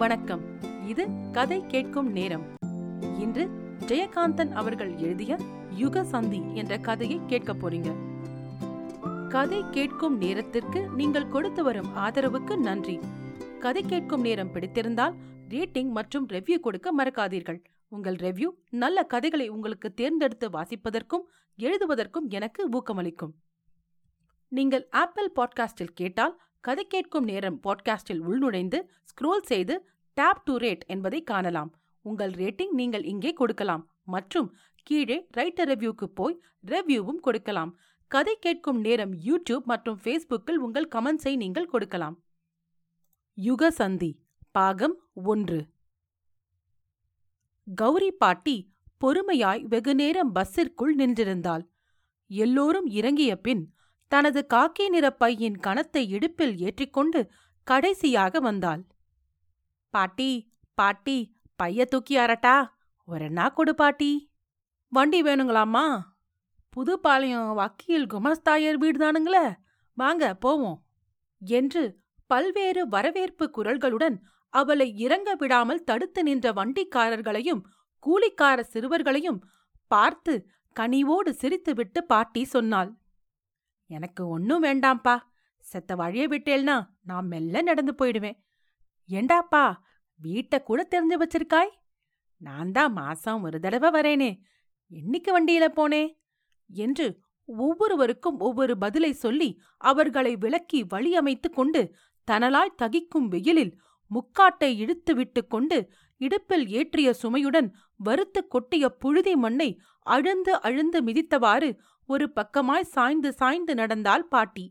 வணக்கம். இது கதை கேட்கும் நேரம். இன்று ஜெயகாந்தன் அவர்கள் எழுதிய யுக சந்தி என்ற கதையை கேட்க போறீங்க. கதை கேட்கும் நேரத்திற்கு நீங்கள் கொடுத்து வரும் ஆதரவுக்கு நன்றி. கதை கேட்கும் நேரம் பிடித்திருந்தால் ரேட்டிங் மற்றும் ரெவ்யூ கொடுக்க மறக்காதீர்கள். உங்கள் ரெவ்யூ நல்ல கதைகளை உங்களுக்கு தேர்ந்தெடுத்து வாசிப்பதற்கும் எழுதுவதற்கும் எனக்கு ஊக்கமளிக்கும். நீங்கள் ஆப்பிள் பாட்காஸ்டில் கேட்டால் கதை கேட்கும் நேரம் பாட்காஸ்டில் உள்நுழைந்து ஸ்க்ரோல் செய்து டேப் டு ரேட் என்பதை காணலாம். உங்கள் ரேட்டிங் நீங்கள் இங்கே கொடுக்கலாம். மற்றும் கீழே ரைட்டர் ரிவ்யூக்கு போய் ரிவ்யூவும் கொடுக்கலாம். கதை கேட்கும் நேரம் யூடியூப் மற்றும் ஃபேஸ்புக்கில் உங்கள் கமெண்ட்ஸை நீங்கள் கொடுக்கலாம். யுக சந்தி பாகம் ஒன்று. கௌரி பாட்டி பொறுமையாய் வெகுநேரம் பஸ்ஸிற்குள் நின்றிருந்தாள். எல்லோரும் இறங்கிய பின் தனது காக்கி நிற பையின் கணத்தை இடுப்பில் ஏற்றிக்கொண்டு கடைசியாக வந்தாள். பாட்டி பாட்டி பைய தூக்கி அரட்டா ஒரெண்ணா கொடு பாட்டி. வண்டி வேணுங்களாம்மா? புதுப்பாளையம் வக்கீல் குமஸ்தாயர் வீடுதானுங்களே வாங்க போவோம். என்று பல்வேறு வரவேற்பு குரல்களுடன் அவளை இறங்க விடாமல் தடுத்து நின்ற வண்டிக்காரர்களையும் கூலிக்கார சிறுவர்களையும் பார்த்து கனிவோடு சிரித்துவிட்டு பாட்டி சொன்னாள். எனக்கு ஒன்னும் வேண்டாம்ப்பா. செத்த வழிய விட்டேல்னா நான் மெல்ல நடந்து போயிடுவேன். ஏண்டாப்பா வீட்டை கூட தெரிஞ்சு வச்சிருக்காய்? நான் தான் மாசம் ஒரு தடவை வரேனே. என்னைக்கு வண்டியில போனே? என்று ஒவ்வொருவருக்கும் ஒவ்வொரு பதிலை சொல்லி அவர்களை விளக்கி வழியமைத்துக் கொண்டு தனலாய் தகிக்கும் வெயிலில் முக்காட்டை இழுத்து விட்டு கொண்டு இடுப்பில் ஏற்றிய சுமையுடன் வறுத்து கொட்டிய புழுதி மண்ணை அழுந்து அழுந்து மிதித்தவாறு ஒரு பக்கமாய் சாய்ந்து சாய்ந்து நடந்தாள் பாட்டி.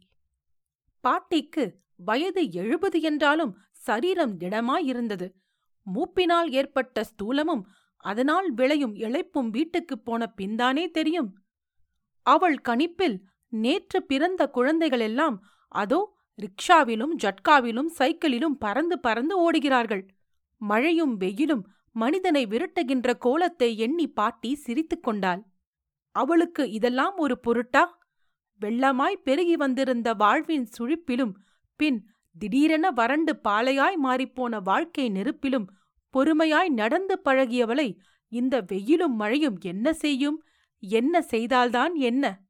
பாட்டிக்கு வயது எழுபது என்றாலும் சரீரம் திடமாயிருந்தது. மூப்பினால் ஏற்பட்ட ஸ்தூலமும் அதனால் விளையும் இழைப்பும் வீட்டுக்குப் போன பின்தானே தெரியும். அவள் கணிப்பில் நேற்று பிறந்த குழந்தைகளெல்லாம் அதோ ரிக்ஷாவிலும் ஜட்காவிலும் சைக்கிளிலும் பறந்து பறந்து ஓடுகிறார்கள். மழையும் வெயிலும் மனிதனை விரட்டுகின்ற கோலத்தை எண்ணி பாட்டி சிரித்துக் கொண்டாள். அவளுக்கு இதெல்லாம் ஒரு பொருட்டா? வெள்ளமாய் பெருகி வந்திருந்த வாழ்வின் சுழிப்பிலும் பின் திடீரென வறண்டு பாலையாய் மாறிப்போன வாழ்க்கை நெருப்பிலும் பொறுமையாய் நடந்து பழகியவளை இந்த வெயிலும் மழையும் என்ன செய்யும்? என்ன செய்தால்தான் என்ன?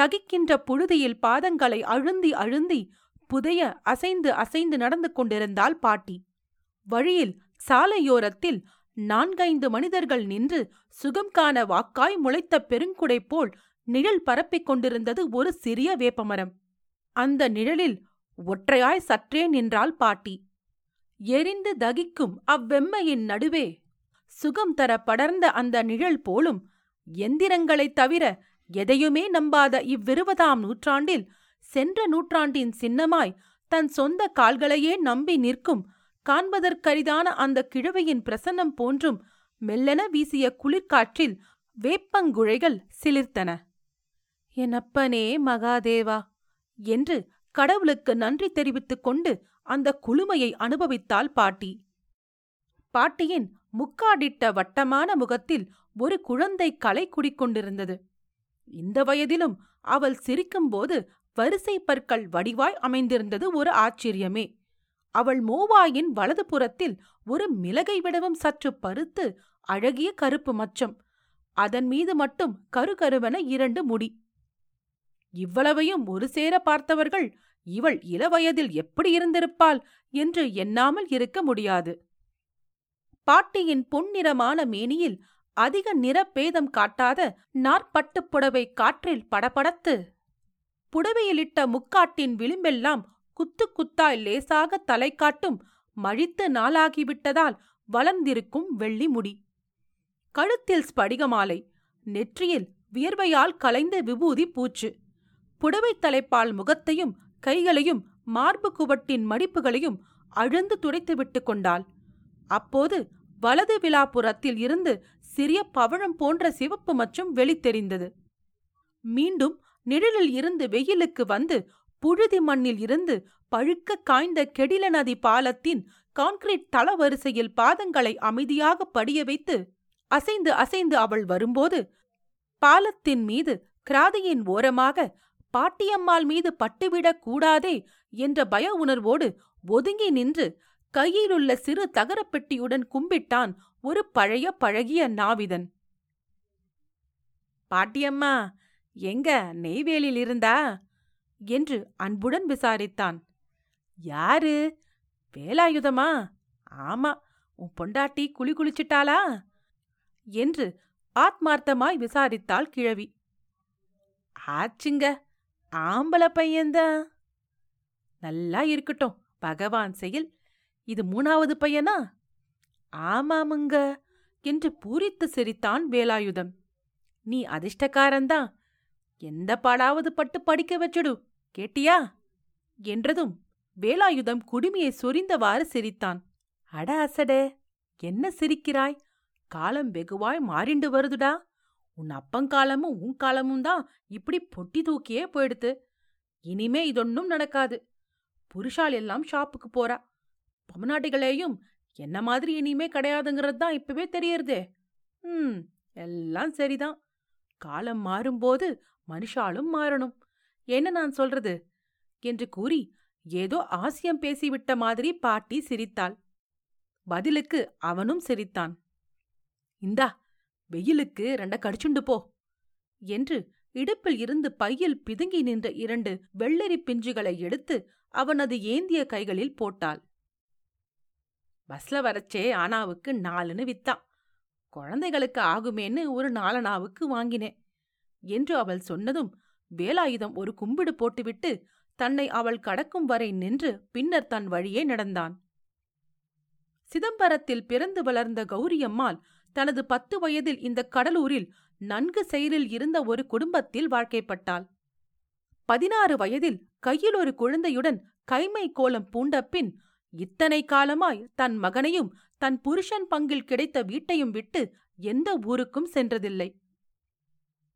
தகிக்கின்ற புழுதியில் பாதங்களை அழுந்தி அழுந்தி புதைய அசைந்து அசைந்து நடந்து கொண்டிருந்தாள் பாட்டி. வழியில் சாலையோரத்தில் நான்கைந்து மனிதர்கள் நின்று சுகம் காண வாக்காய் முளைத்த பெருங்குடை போல் நிழல் பரப்பிக் கொண்டிருந்தது ஒரு சிறிய வேப்பமரம். அந்த நிழலில் ஒற்றையாய் சற்றே நின்றாள் பாட்டி. எரிந்து தகிக்கும் அவ்வெம்மையின் நடுவே சுகம் தர படர்ந்த அந்த நிழல் போலும் எந்திரங்களைத் தவிர எதையுமே நம்பாத இவ்விருபதாம் நூற்றாண்டில் சென்ற நூற்றாண்டின் சின்னமாய் தன் சொந்த கால்களையே நம்பி நிற்கும் காண்பதற்கரிதான அந்த கிழவையின் பிரசன்னம் போன்றும் மெல்லென வீசிய குளிர்காற்றில் வேப்பங்குழைகள் சிலிர்த்தன. எனப்பனே மகாதேவா என்று கடவுளுக்கு நன்றி தெரிவித்துக் கொண்டு அந்த குளுமையை அனுபவித்தாள் பாட்டி. பாட்டியின் முக்காடிட்ட வட்டமான முகத்தில் ஒரு குழந்தை களை குடிக்கொண்டிருந்தது. இந்த வயதிலும் அவள் சிரிக்கும்போது வரிசை பற்கள் வடிவாய் அமைந்திருந்தது ஒரு ஆச்சரியமே. அவள் மோவாயின் வலது புறத்தில் ஒரு மிளகை விடவும் சற்று பருத்து அழகிய கருப்பு மச்சம். அதன் மீது மட்டும் கருகருவென இரண்டு முடி. இவ்வளவையும் ஒரு சேர பார்த்தவர்கள் இவள் இளவயதில் எப்படி இருந்திருப்பாள்? என்று எண்ணாமல் இருக்க முடியாது. பாட்டியின் பொன்னிறமான மேனியில் அதிக நிறப்பேதம் காட்டாத நாற்பட்டுப் புடவை காற்றில் படபடத்து புடவையிலிட்ட முக்காட்டின் விளிம்பெல்லாம் குத்து குத்தாய் லேசாக தலை காட்டும் மழித்து நாளாகிவிட்டதால் வளர்ந்திருக்கும் வெள்ளி முடி. கழுத்தில் ஸ்படிகமாலை நெற்றியில் வியர்வையால் கலைந்த விபூதி பூச்சு புடவை தலைப்பால் முகத்தையும் கைகளையும் மார்பு குவட்டின் மடிப்புகளையும் அழுந்து துடைத்து விட்டு கொண்டாள். அப்போது வலது விழாப்புறத்தில் இருந்து சிறிய பவழம் போன்ற சிவப்பு மச்சம் வெளித்தெரிந்தது மீண்டும் நிழலில் இருந்து வெயிலுக்கு வந்து புழுதி மண்ணில் இருந்து பழுக்க காய்ந்த கெடில நதி பாலத்தின் கான்கிரீட் தளவரிசையில் பாதங்களை அமைதியாக படிய வைத்து அசைந்து அசைந்து அவள் வரும்போது பாலத்தின் மீது கிராதியின் ஓரமாக பாட்டியம்மாள் மீது பட்டுவிடக் கூடாதே என்ற பய உணர்வோடு ஒதுங்கி நின்று கையிலுள்ள சிறு தகரப் பெட்டியுடன் கும்பிட்டான் ஒரு பழைய பழகிய நாவிதன். பாட்டியம்மா எங்க நெய்வேலியில் இருந்தா என்று அன்புடன் விசாரித்தான். யாரு? வேலாயுதமா? ஆமா உன் பொண்டாட்டி குளி குளிச்சிட்டாளா? என்று ஆத்மார்த்தமாய் விசாரித்தாள் கிழவி. ஆச்சுங்க ஆம்பள பையன்தான். நல்லா இருக்கட்டும் பகவான் செயல். இது மூணாவது பையனா? ஆமாமுங்க என்று பூரித்து சிரித்தான் வேலாயுதம். நீ அதிர்ஷ்டக்காரன்தான். எந்த பாடாவது பட்டு படிக்க வச்சுடு கேட்டியா? என்றதும் வேலாயுதம் குடுமியை சொரிந்தவாறு சிரித்தான். அட அசடே என்ன சிரிக்கிறாய்? காலம் வெகுவாய் மாறிண்டு வருதுடா. உன் அப்பங்காலமும் உன் காலமும் தான் இப்படி பொட்டி தூக்கியே போயிடுத்து. இனிமே இதொன்னும் நடக்காது. புருஷால் எல்லாம் ஷாப்புக்கு போறா. பொம்நாட்டிகளையும் என்ன மாதிரி இனிமே கிடையாதுங்கிறது தான் இப்பவே தெரியறதே. ம் எல்லாம் சரிதான். காலம் மாறும்போது மனுஷாலும் மாறணும். என்ன நான் சொல்றது? என்று கூறி ஏதோ ஆசியம் பேசிவிட்ட மாதிரி பாட்டி சிரித்தாள். பதிலுக்கு அவனும் சிரித்தான். இந்தா வெயிலுக்கு ரெண்ட கடிச்சுண்டு போ என்று இடுப்பில் இருந்து பையில் பிதுங்கி நின்ற இரண்டு வெள்ளரி பிஞ்சுகளை எடுத்து அவனது ஏந்திய கைகளில் போட்டாள். பஸ்ல வரச்சே ஆனாவுக்கு நாலுன்னு வித்தான். குழந்தைகளுக்கு ஆகுமேன்னு ஒரு நாலனாவுக்கு வாங்கினேன் என்று அவள் சொன்னதும் வேலாயுதம் ஒரு கும்பிடு போட்டுவிட்டு தன்னை அவள் கடக்கும் வரை நின்று பின்னர் தன் வழியே நடந்தான். சிதம்பரத்தில் பிறந்து வளர்ந்த கௌரியம்மாள் தனது பத்து வயதில் இந்த கடலூரில் நன்கு செயலில் இருந்த ஒரு குடும்பத்தில் வாழ்க்கைப்பட்டாள். பதினாறு வயதில் கையில் ஒரு குழந்தையுடன் கைமை கோலம் பூண்ட பின் இத்தனை காலமாய் தன் மகனையும் தன் புருஷன் பங்கில் கிடைத்த வீட்டையும் விட்டு எந்த ஊருக்கும் சென்றதில்லை.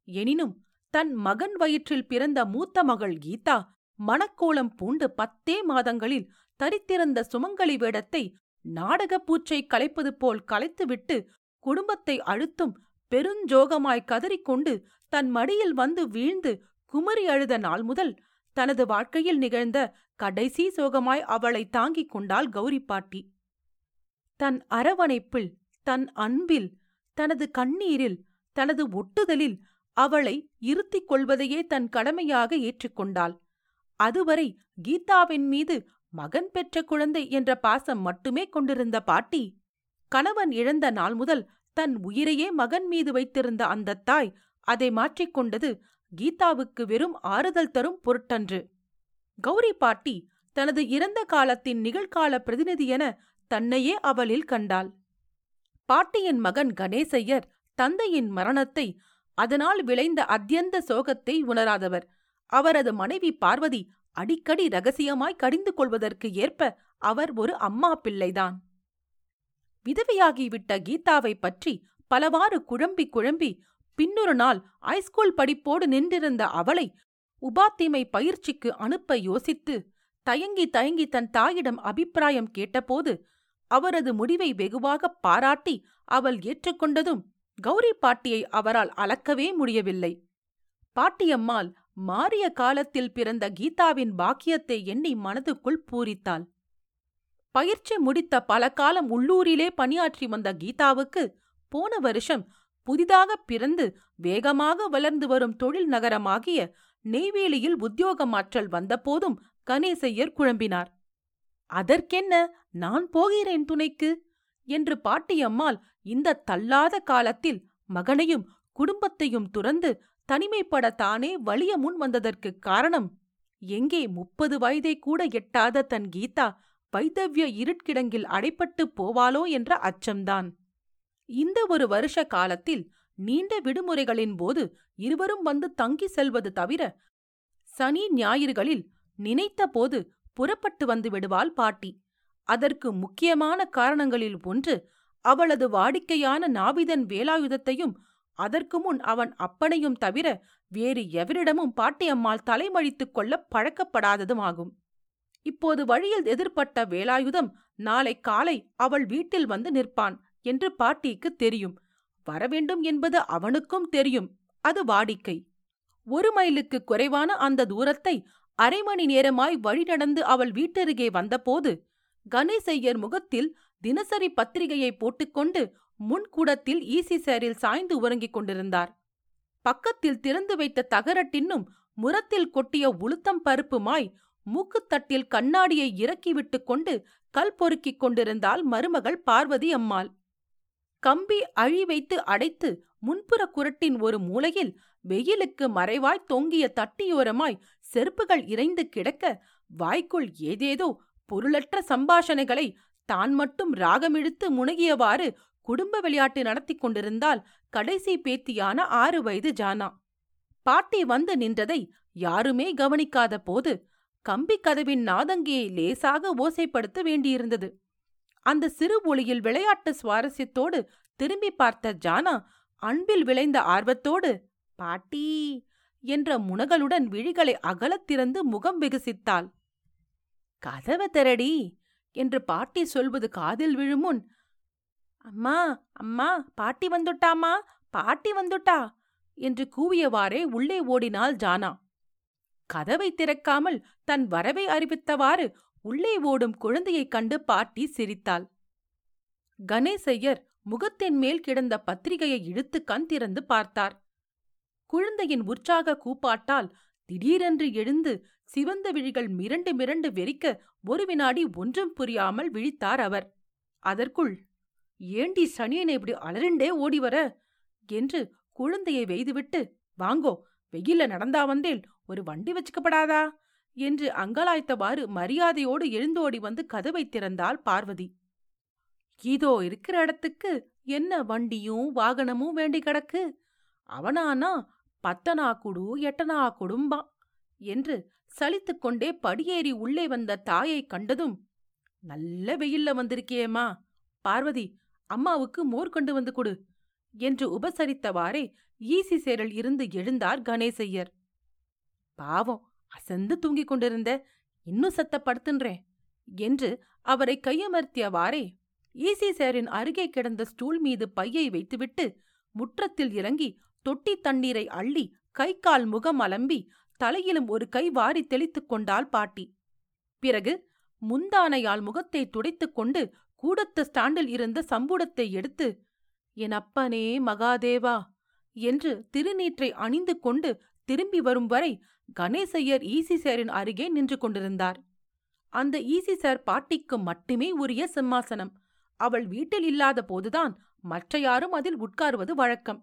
எனினும் தன் மகன் வயிற்றில் பிறந்த மூத்த மகள் கீதா மணக்கோலம் பூண்டு பத்தே மாதங்களில் தரித்திருந்த சுமங்கலி வேடத்தை நாடகப் பூச்சை கலைப்பது போல் கலைத்துவிட்டு குடும்பத்தை அழுத்தும் பெருஞ்சோகமாய் கதறிக்கொண்டு தன் மடியில் வந்து வீழ்ந்து குமரி அழுத நாள் முதல் தனது வாழ்க்கையில் நிகழ்ந்த கடைசி சோகமாய் அவளை தாங்கிக் கொண்டாள் கௌரி பாட்டி. தன் அரவணைப்பில் தன் அன்பில் தனது கண்ணீரில் தனது ஒட்டுதலில் அவளை இருத்திக் கொள்வதையே தன் கடமையாக ஏற்றுக்கொண்டாள். அதுவரை கீதாவின் மீது மகன் பெற்ற குழந்தை என்ற பாசம் மட்டுமே கொண்டிருந்த பாட்டி கணவன் இழந்த நாள் முதல் தன் உயிரையே மகன் மீது வைத்திருந்த அந்தத் தாய் அதை மாற்றிக்கொண்டது கீதாவுக்கு வெறும் ஆறுதல் தரும் பொருட்டன்று. கௌரி பாட்டி தனது இறந்த காலத்தின் நிகழ்கால பிரதிநிதி என தன்னையே அவளில் கண்டாள். பாட்டியின் மகன் கணேசையர் தந்தையின் மரணத்தை அதனால் விளைந்த அத்தியந்த சோகத்தை உணராதவர். அவரது மனைவி பார்வதி அடிக்கடி ரகசியமாய் கடிந்து கொள்வதற்கு ஏற்ப அவர் ஒரு அம்மா பிள்ளைதான். விதவையாகிவிட்ட கீதாவைப் பற்றி பலவாறு குழம்பி குழம்பி பின்னொரு நாள் ஐஸ்கூல் படிப்போடு நின்றிருந்த அவளை உபாத்திமை பயிற்சிக்கு அனுப்ப யோசித்து தயங்கி தயங்கி தன் தாயிடம் அபிப்பிராயம் கேட்டபோது அவரது முடிவை வெகுவாகப் பாராட்டி அவள் ஏற்றுக்கொண்டதும் கௌரி பாட்டியை அவரால் அளக்கவே முடியவில்லை. பாட்டியம்மாள் மாறிய காலத்தில் பிறந்த கீதாவின் பாக்கியத்தை எண்ணி மனதுக்குள் பூரித்தாள். பயிற்சி முடித்த பல காலம் உள்ளூரிலே பணியாற்றி வந்த கீதாவுக்கு போன வருஷம் புதிதாக பிறந்து வேகமாக வளர்ந்து வரும் தொழில் நகரமாகிய நெய்வேலியில் உத்தியோக மாற்றல் வந்தபோதும் கணேசையர் குழம்பினார். அதற்கென்ன? நான் போகிறேன் துணைக்கு? என்று பாட்டியம்மாள் இந்த தள்ளாத காலத்தில் மகனையும் குடும்பத்தையும் துறந்து தனிமைப்பட தானே வலிய முன் வந்ததற்குக் காரணம்? எங்கே முப்பது வயதை கூட எட்டாத தன் கீதா வைத்தவ்ய இருட்கிடங்கில் அடைப்பட்டு போவாளோ என்ற அச்சம்தான். இந்த ஒரு வருஷ காலத்தில் நீண்ட விடுமுறைகளின் போது இருவரும் வந்து தங்கி செல்வது தவிர சனி ஞாயிறுகளில் நினைத்த போது புறப்பட்டு வந்து விடுவாள் பாட்டி. அதற்கு முக்கியமான காரணங்களில் ஒன்று அவளது வாடிக்கையான நாவிதன் வேலாயுதத்தையும் அதற்கு முன் அவன் அப்பனையும் தவிர வேறு எவரிடமும் பாட்டியம்மாள் தலைமழித்துக் கொள்ள பழக்கப்படாததுமாகும் இப்போது வழியில் எதிர்ப்பட்ட வேலாயுதம் நாளை காலை அவள் வீட்டில் வந்து நிற்பான் என்று பாட்டிக்கு தெரியும். வரவேண்டும் என்பது அவனுக்கும் தெரியும். அது வாடிக்கை. ஒரு மைலுக்கு குறைவான அந்த தூரத்தை அரை மணி நேரமாய் வழி நடந்து அவள் வீட்டருகே வந்தபோது கணேசையர் முகத்தில் தினசரி பத்திரிகையை போட்டுக்கொண்டு முன்கூடத்தில் ஈசி சேரில் சாய்ந்து உறங்கிக் கொண்டிருந்தார். பக்கத்தில் திறந்து வைத்த தகரட்டின்னும் முரத்தில் கொட்டிய உளுத்தம் பருப்புமாய் மூக்குத்தட்டில் கண்ணாடியை இறக்கிவிட்டு கொண்டு கல் பொறுக்கிக் கொண்டிருந்தாள் மருமகள் பார்வதி அம்மாள். கம்பி அழி வைத்து அடைத்து முன்புற குரட்டின் ஒரு மூலையில் வெயிலுக்கு மறைவாய் தொங்கிய தட்டியோரமாய் செருப்புகள் இறைந்து கிடக்க வாய்க்குள் ஏதேதோ பொருளற்ற சம்பாஷணைகளை தான் மட்டும் ராகமிழுத்து முனகியவாறு குடும்ப விளையாட்டு நடத்தி கொண்டிருந்தால் கடைசி பேத்தியான ஆறு வயது ஜானா. பாட்டி வந்து நின்றதை யாருமே கவனிக்காத போது கம்பி கதவின் நாதங்கியை லேசாக ஓசைப்படுத்த வேண்டியிருந்தது. அந்த சிறு ஒளியில் விளையாட்டு சுவாரஸ்யத்தோடு திரும்பி பார்த்த ஜானா அன்பில் விளைந்த ஆர்வத்தோடு பாட்டி என்ற முனகளுடன் விழிகளை அகலத் திறந்து முகம் விகசித்தாள். கதவ திரடி என்று பாட்டி சொல்வது காதில் விழுமுன் அம்மா அம்மா பாட்டி வந்துட்டாமா பாட்டி வந்துட்டா என்று கூவியவாறே உள்ளே ஓடினாள் ஜானா. கதவை திறக்காமல் தன் வரவை அறிவித்தவாறு உள்ளே ஓடும் குழந்தையைக் கண்டு பாட்டி சிரித்தாள். கணேசையர் முகத்தின் மேல் கிடந்த பத்திரிகையை இழுத்து கண் திறந்து பார்த்தார். குழந்தையின் உற்சாக கூப்பாட்டால் திடீரென்று எழுந்து சிவந்த விழிகள் மிரண்டு மிரண்டு வெறிக்க ஒரு வினாடி ஒன்றும் புரியாமல் விழித்தார் அவர். அதற்குள் ஏண்டி சனியனை இப்படி அலறிண்டே ஓடி வர? என்று குழந்தையை வெய்துவிட்டு வாங்கோ வெயில்ல நடந்தா வந்தேல் ஒரு வண்டி வச்சுக்கப்படாதா? என்று அங்கலாய்த்தவாறு மரியாதையோடு எழுந்தோடி வந்து கதவை திறந்தாள் பார்வதி. இதோ இருக்கிற இடத்துக்கு என்ன வண்டியும் வாகனமும் வேண்டி கிடக்கு? அவனானா பத்தனா குடு எட்டனா குடும்பா? என்று சலித்து கொண்டே படியேறி உள்ளே வந்த தாயைக் கண்டதும் நல்ல வெயில்ல வந்திருக்கியேம்மா. பார்வதி அம்மாவுக்கு மோர் கொண்டு வந்து கொடு என்று உபசரித்தவாறே ஈசி சேரல் இருந்து எழுந்தார் கணேசையர் பாவம் அசந்து தூங்கிக் கொண்டிருந்த இன்னும் சத்த படுத்துன்றேன் என்று அவரை கையமர்த்தியவாறே ஈசி சேரின் அருகே கிடந்த ஸ்டூல் மீது பையை வைத்துவிட்டு முற்றத்தில் இறங்கி தொட்டி தண்ணீரை அள்ளி கை கால் முகம் அலம்பி தலையிலும் ஒரு கை வாரி தெளித்துக் கொண்டாள் பாட்டி. பிறகு முந்தானையால் முகத்தை துடைத்துக் கொண்டு கூடத்து ஸ்டாண்டில் இருந்த சம்புடத்தை எடுத்து என் அப்பனே மகாதேவா என்று திருநீற்றை அணிந்து கொண்டு திரும்பி வரும் வரை கணேசையர் ஈசி சேரின் அருகே நின்று கொண்டிருந்தார். அந்த ஈசி சார் பாட்டிக்கு மட்டுமே உரிய சிம்மாசனம். அவள் வீட்டில் இல்லாத போதுதான் மற்ற யாரும் அதில் உட்காருவது வழக்கம்.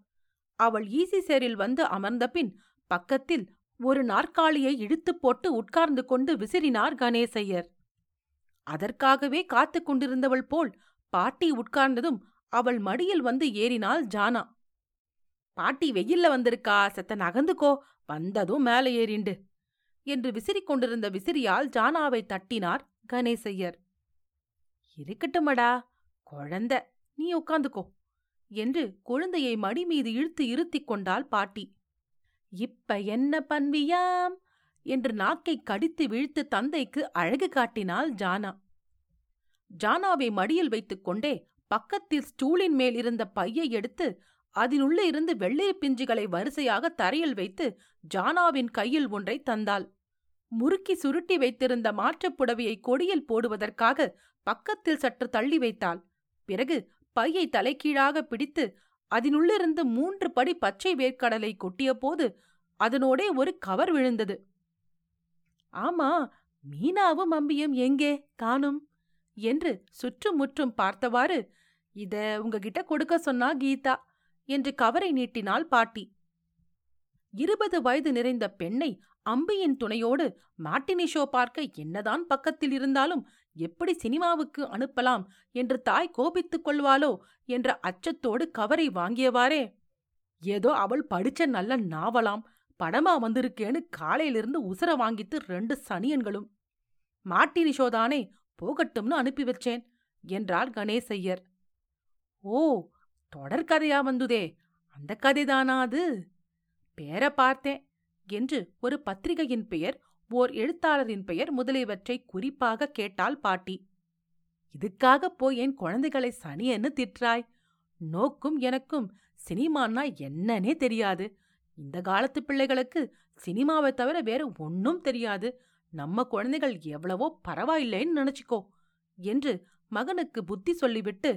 அவள் ஈசி சேரில் வந்து அமர்ந்தபின் பக்கத்தில் ஒரு நாற்காலியை இழுத்துப் போட்டு உட்கார்ந்து கொண்டு விசிறினார் கணேசையர். அதற்காகவே காத்துக் கொண்டிருந்தவள் போல் பாட்டி உட்கார்ந்ததும் அவள் மடியில் வந்து ஏறினாள் ஜானா. பாட்டி வெயில்ல வந்திருக்கா? செத்த நகர்ந்துக்கோ. வந்ததும் மேலே ஏறிண்டு. என்று விசிறிக் கொண்டிருந்த விசிறியால் ஜானாவை தட்டினார் கணேசையர் இருக்கட்டுமடா குழந்த நீ உட்காந்துக்கோ. என்று குழந்தையை மடி மீது இழுத்து இருத்திக் கொண்டாள் பாட்டி. இப்ப என்ன பண்வியாம்? என்று நாக்கை கடித்து வீழ்த்து தந்தைக்கு அழகு காட்டினாள் ஜானா. ஜானாவை மடியில் வைத்துக் கொண்டே பக்கத்தில் ஸ்டூலின் மேல் இருந்த பையை எடுத்து அதனுள்ளே இருந்து வெள்ளை பிஞ்சுகளை வரிசையாக தரையில் வைத்து ஜானாவின் கையில் ஒன்றை தந்தாள். முறுக்கி சுருட்டி வைத்திருந்த மாற்றுப் புடவையை கொடியில் போடுவதற்காக பக்கத்தில் சற்று தள்ளி வைத்தாள். பிறகு பையை தலைகீழாக பிடித்து அதனுள்ளிருந்து மூன்று படி பச்சை வேர்க்கடலை கொட்டியபோது அதனோடே ஒரு கவர் விழுந்தது. ஆமா மீனாவும் அம்பியும் எங்கே? காணும்? என்று சுற்றுமுற்றும் பார்த்தவாறு இத உங்ககிட்ட கொடுக்க சொன்னா கீதா என்று கவரை நீட்டினாள் பாட்டி. இருபது வயது நிறைந்த பெண்ணை அம்பியின் துணையோடு மாட்டினி ஷோ பார்க்க என்னதான் பக்கத்தில் இருந்தாலும் எப்படி சினிமாவுக்கு அனுப்பலாம் என்று தாய் கோபித்துக் கொள்வாளோ என்ற அச்சத்தோடு கவரை வாங்கியவாறே ஏதோ அவள் படிச்ச நல்ல நாவலாம் படமா வந்திருக்கேன்னு காலையிலிருந்து உசர வாங்கித்து ரெண்டு சனியன்களும் மாட்டினி ஷோதானே போகட்டும்னு அனுப்பி வச்சேன் என்றார் கணேசையர். ஓ தொடர்கதையா வந்துதே அந்த கதைதானா அது? பேர பார்த்தேன் என்று ஒரு பத்திரிகையின் பெயர் ஓர் எழுத்தாளரின் பெயர் முதலியவற்றை குறிப்பாக கேட்டாள் பாட்டி. இதுக்காக போய் என் குழந்தைகளை சனியன்னு திட்டுறாய். நோக்கும் எனக்கும் சினிமான்னா என்னன்னே தெரியாது. இந்த காலத்து பிள்ளைகளுக்கு சினிமாவை தவிர வேற ஒன்னும் தெரியாது. நம்ம குழந்தைகள் எவ்வளவோ பரவாயில்லைன்னு நினைச்சுக்கோ என்று மகனுக்கு புத்தி சொல்லிவிட்டு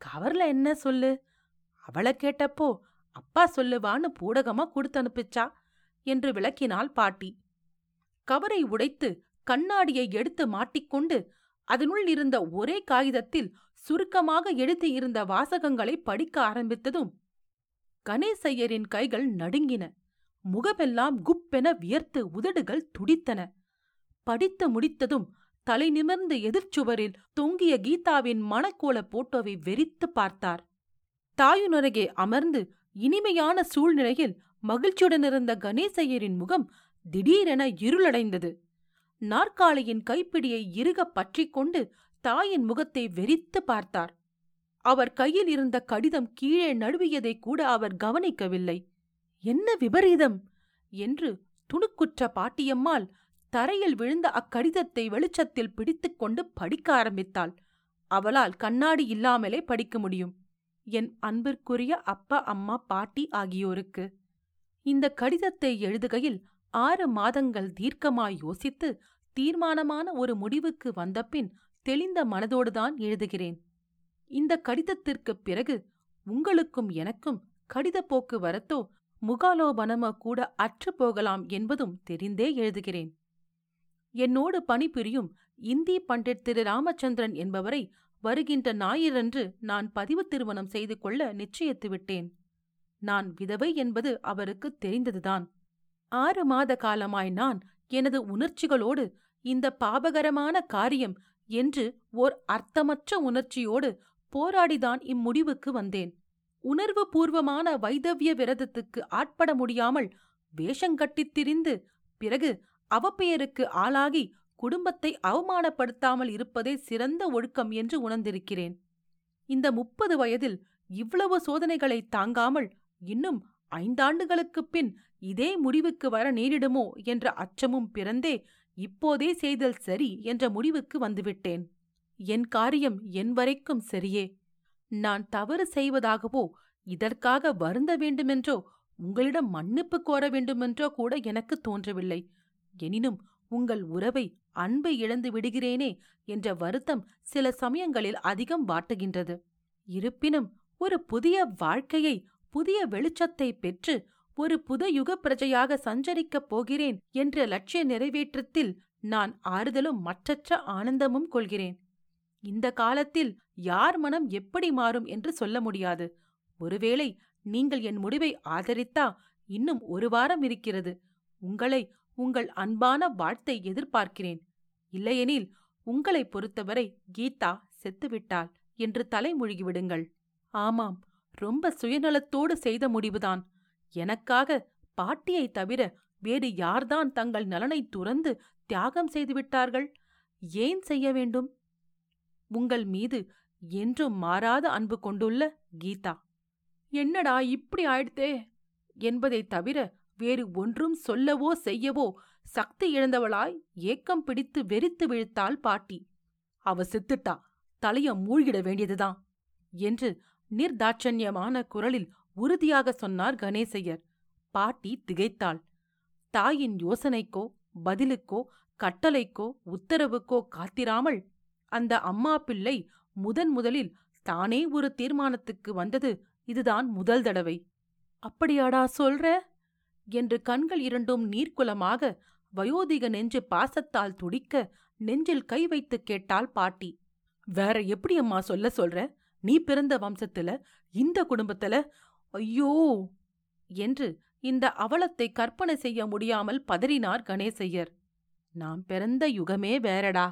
கவர்ல என்ன சொல்லு? அவள கேட்டப்போ அப்பா சொல்லுவான்னு பூடகமா கொடுத்து அனுப்பிச்சா என்று விளக்கினாள் பாட்டி. கவரை உடைத்து கண்ணாடியை எடுத்து மாட்டிக்கொண்டு அதனுள் இருந்த ஒரே காகிதத்தில் சுருக்கமாக எழுதியிருந்த வாசகங்களை படிக்க ஆரம்பித்ததும் கணேசையரின் கைகள் நடுங்கின. முகமெல்லாம் குப்பென வியர்த்து உதடுகள் துடித்தன. படித்து முடித்ததும் தலை நிமிர்ந்து எதிர்ச்சுவரில் தொங்கிய கீதாவின் மணக்கோல போட்டோவை வெறித்து பார்த்தார். தாயுனருகே அமர்ந்து இனிமையான சூழ்நிலையில் மகிழ்ச்சியுடனிருந்த கணேசையரின் முகம் திடீரென இருளடைந்தது. நாற்காலியின் கைப்பிடியை இறுக பற்றிக் கொண்டு தாயின் முகத்தை வெறித்து பார்த்தார். அவர் கையில் இருந்த கடிதம் கீழே நழுவியதை கூட அவர் கவனிக்கவில்லை. என்ன விபரீதம்? என்று துணுக்குற்ற பாட்டியம்மாள் தரையில் விழுந்த அக்கடிதத்தை வெளிச்சத்தில் பிடித்துக்கொண்டு படிக்க ஆரம்பித்தாள். அவளால் கண்ணாடி இல்லாமலே படிக்க முடியும். என் அன்பிற்குரிய அப்பா அம்மா பாட்டி ஆகியோருக்கு. இந்த கடிதத்தை எழுதுகையில் ஆறு மாதங்கள் தீர்க்கமாய் யோசித்து தீர்மானமான ஒரு முடிவுக்கு வந்தபின் தெளிந்த மனதோடுதான் எழுதுகிறேன். இந்த கடிதத்திற்குப் பிறகு உங்களுக்கும் எனக்கும் கடித போக்குவரத்தோ முகாலோபனமோ கூட அற்று போகலாம் என்பதும் தெரிந்தே எழுதுகிறேன். என்னோடு பணிபுரியும் இந்தி பண்டிட் திரு ராமச்சந்திரன் என்பவரை வருகின்ற ஞாயிறன்று நான் பதிவு திருமணம் செய்து கொள்ள நிச்சயித்து விட்டேன். நான் விதவை என்பது அவருக்கு தெரிந்ததுதான். ஆறு மாத காலமாய் நான் எனது உணர்ச்சிகளோடு இந்த பாபகரமான காரியம் என்று ஓர் அர்த்தமற்ற உணர்ச்சியோடு போராடிதான் இம்முடிவுக்கு வந்தேன். உணர்வு பூர்வமான வைதவ்ய விரதத்துக்கு ஆட்பட முடியாமல் வேஷங்கட்டித் திரிந்து பிறகு அவப்பெயருக்கு ஆளாகி குடும்பத்தை அவமானப்படுத்தாமல் இருப்பதே சிறந்த ஒழுக்கம் என்று உணர்ந்திருக்கிறேன். இந்த முப்பது வயதில் இவ்வளவு சோதனைகளை தாங்காமல் இன்னும் ஐந்தாண்டுகளுக்குப் பின் இதே முடிவுக்கு வர நேரிடுமோ என்ற அச்சமும் பிறந்தே இப்போதே செய்தல் சரி என்ற முடிவுக்கு வந்துவிட்டேன். என் காரியம் என் வரைக்கும் சரியே. நான் தவறு செய்வதாகவோ இதற்காக வருந்த வேண்டுமென்றோ உங்களிடம் மன்னிப்பு கோர வேண்டுமென்றோ கூட எனக்கு தோன்றவில்லை. எனினும் உங்கள் உறவை அன்பை இழந்து விடுகிறேனே என்ற வருத்தம் சில சமயங்களில் அதிகம் வாட்டுகின்றது. இருப்பினும் ஒரு புதிய வாழ்க்கையை புதிய வெளிச்சத்தை பெற்று ஒரு புதயுக பிரஜையாக சஞ்சரிக்கப் போகிறேன் என்ற லட்சிய நிறைவேற்றத்தில் நான் ஆறுதலும் மற்றற்ற ஆனந்தமும் கொள்கிறேன். இந்த காலத்தில் யார் மனம் எப்படி மாறும் என்று சொல்ல முடியாது. ஒருவேளை நீங்கள் என் முடிவை ஆதரித்தா இன்னும் ஒரு வாரம் இருக்கிறது. உங்களை உங்கள் அன்பான வாழ்த்தை எதிர்பார்க்கிறேன். இல்லையெனில் உங்களை பொறுத்தவரை கீதா செத்துவிட்டாள் என்று தலைமொழிகிவிடுங்கள் ஆமாம் ரொம்ப சுயநலத்தோடு செய்த முடிவுதான். எனக்காக பாட்டியைத் தவிர வேறு யார்தான் தங்கள் நலனை துறந்து தியாகம் செய்துவிட்டார்கள்? ஏன் செய்ய வேண்டும்? உங்கள் மீது என்றும் மாறாத அன்பு கொண்டுள்ள கீதா. என்னடா இப்படி ஆயிடுத்தே? என்பதைத் தவிர வேறு ஒன்றும் சொல்லவோ செய்யவோ சக்தி இழந்தவளாய் ஏக்கம் பிடித்து வெறித்து விழுத்தாள் பாட்டி. அவ செத்துட்டா தலைய மூழ்கிட வேண்டியதுதான் என்று நிர்தாட்சண்யமான குரலில் உறுதியாக சொன்னார் கணேசையர். பாட்டி திகைத்தாள். தாயின் யோசனைக்கோ பதிலுக்கோ கட்டளைக்கோ உத்தரவுக்கோ காத்திராமல் அந்த அம்மா பிள்ளை முதன் முதலில் தானே ஒரு தீர்மானத்துக்கு வந்தது. இதுதான் முதல் தடவை. அப்படியாடா சொல்ற? என்று கண்கள் இரண்டும் நீர்க்குலமாக வயோதிக நெஞ்சு பாசத்தால் துடிக்க நெஞ்சில் கை வைத்து கேட்டாள் பாட்டி. வேற எப்படி அம்மா சொல்ல சொல்ற? நீ பிறந்த வம்சத்துல இந்த குடும்பத்துல? ஐயோ! என்று இந்த அவலத்தை கற்பனை செய்ய முடியாமல் பதறினார் கணேசையர் நாம் பிறந்த யுகமே வேறடா.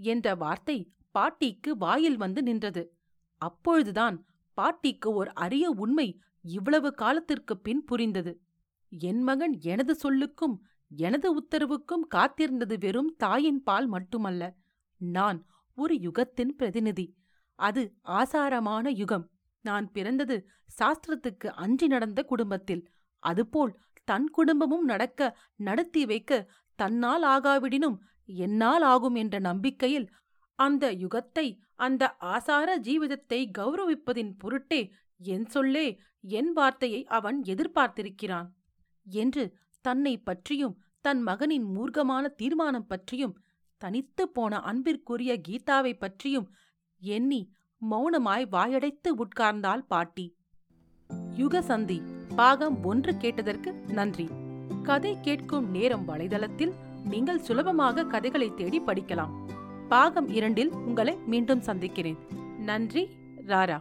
என்ற வார்த்தை பாட்டிக்கு வாயில் வந்து நின்றது. அப்பொழுதுதான் பாட்டிக்கு ஓர் அரிய உண்மை இவ்வளவு காலத்திற்குப் பின் புரிந்தது. என் மகன் எனது சொல்லுக்கும் எனது உத்தரவுக்கும் காத்திருந்தது வெறும் தாயின் பால் மட்டுமல்ல. நான் ஒரு யுகத்தின் பிரதிநிதி. அது ஆசாரமான யுகம். நான் பிறந்தது சாஸ்திரத்துக்கு அஞ்சி நடந்த குடும்பத்தில். அதுபோல் தன் குடும்பமும் நடக்க நடத்தி வைக்க தன்னால் ஆகாவிடினும் என்னால் ஆகும் என்ற நம்பிக்கையில் அந்த யுகத்தை அந்த ஆசார ஜீவிதத்தை கௌரவிப்பதின் பொருட்டே என் சொல்லே என் வார்த்தையை அவன் எதிர்பார்த்திருக்கிறான் என்று தன்னை பற்றியும் தன் மகனின் மூர்க்கமான தீர்மானம் பற்றியும் தனித்து போன அன்பிற்குரிய கீதாவை பற்றியும் எண்ணி மௌனமாய் வாயடைத்து உட்கார்ந்தாள் பாட்டி. யுகசந்தி பாகம் ஒன்று கேட்டதற்கு நன்றி. கதை கேட்கும் நேரம் வலைதளத்தில் நீங்கள் சுலபமாக கதைகளை தேடி படிக்கலாம். பாகம் இரண்டில் உங்களை மீண்டும் சந்திக்கிறேன். நன்றி ராரா.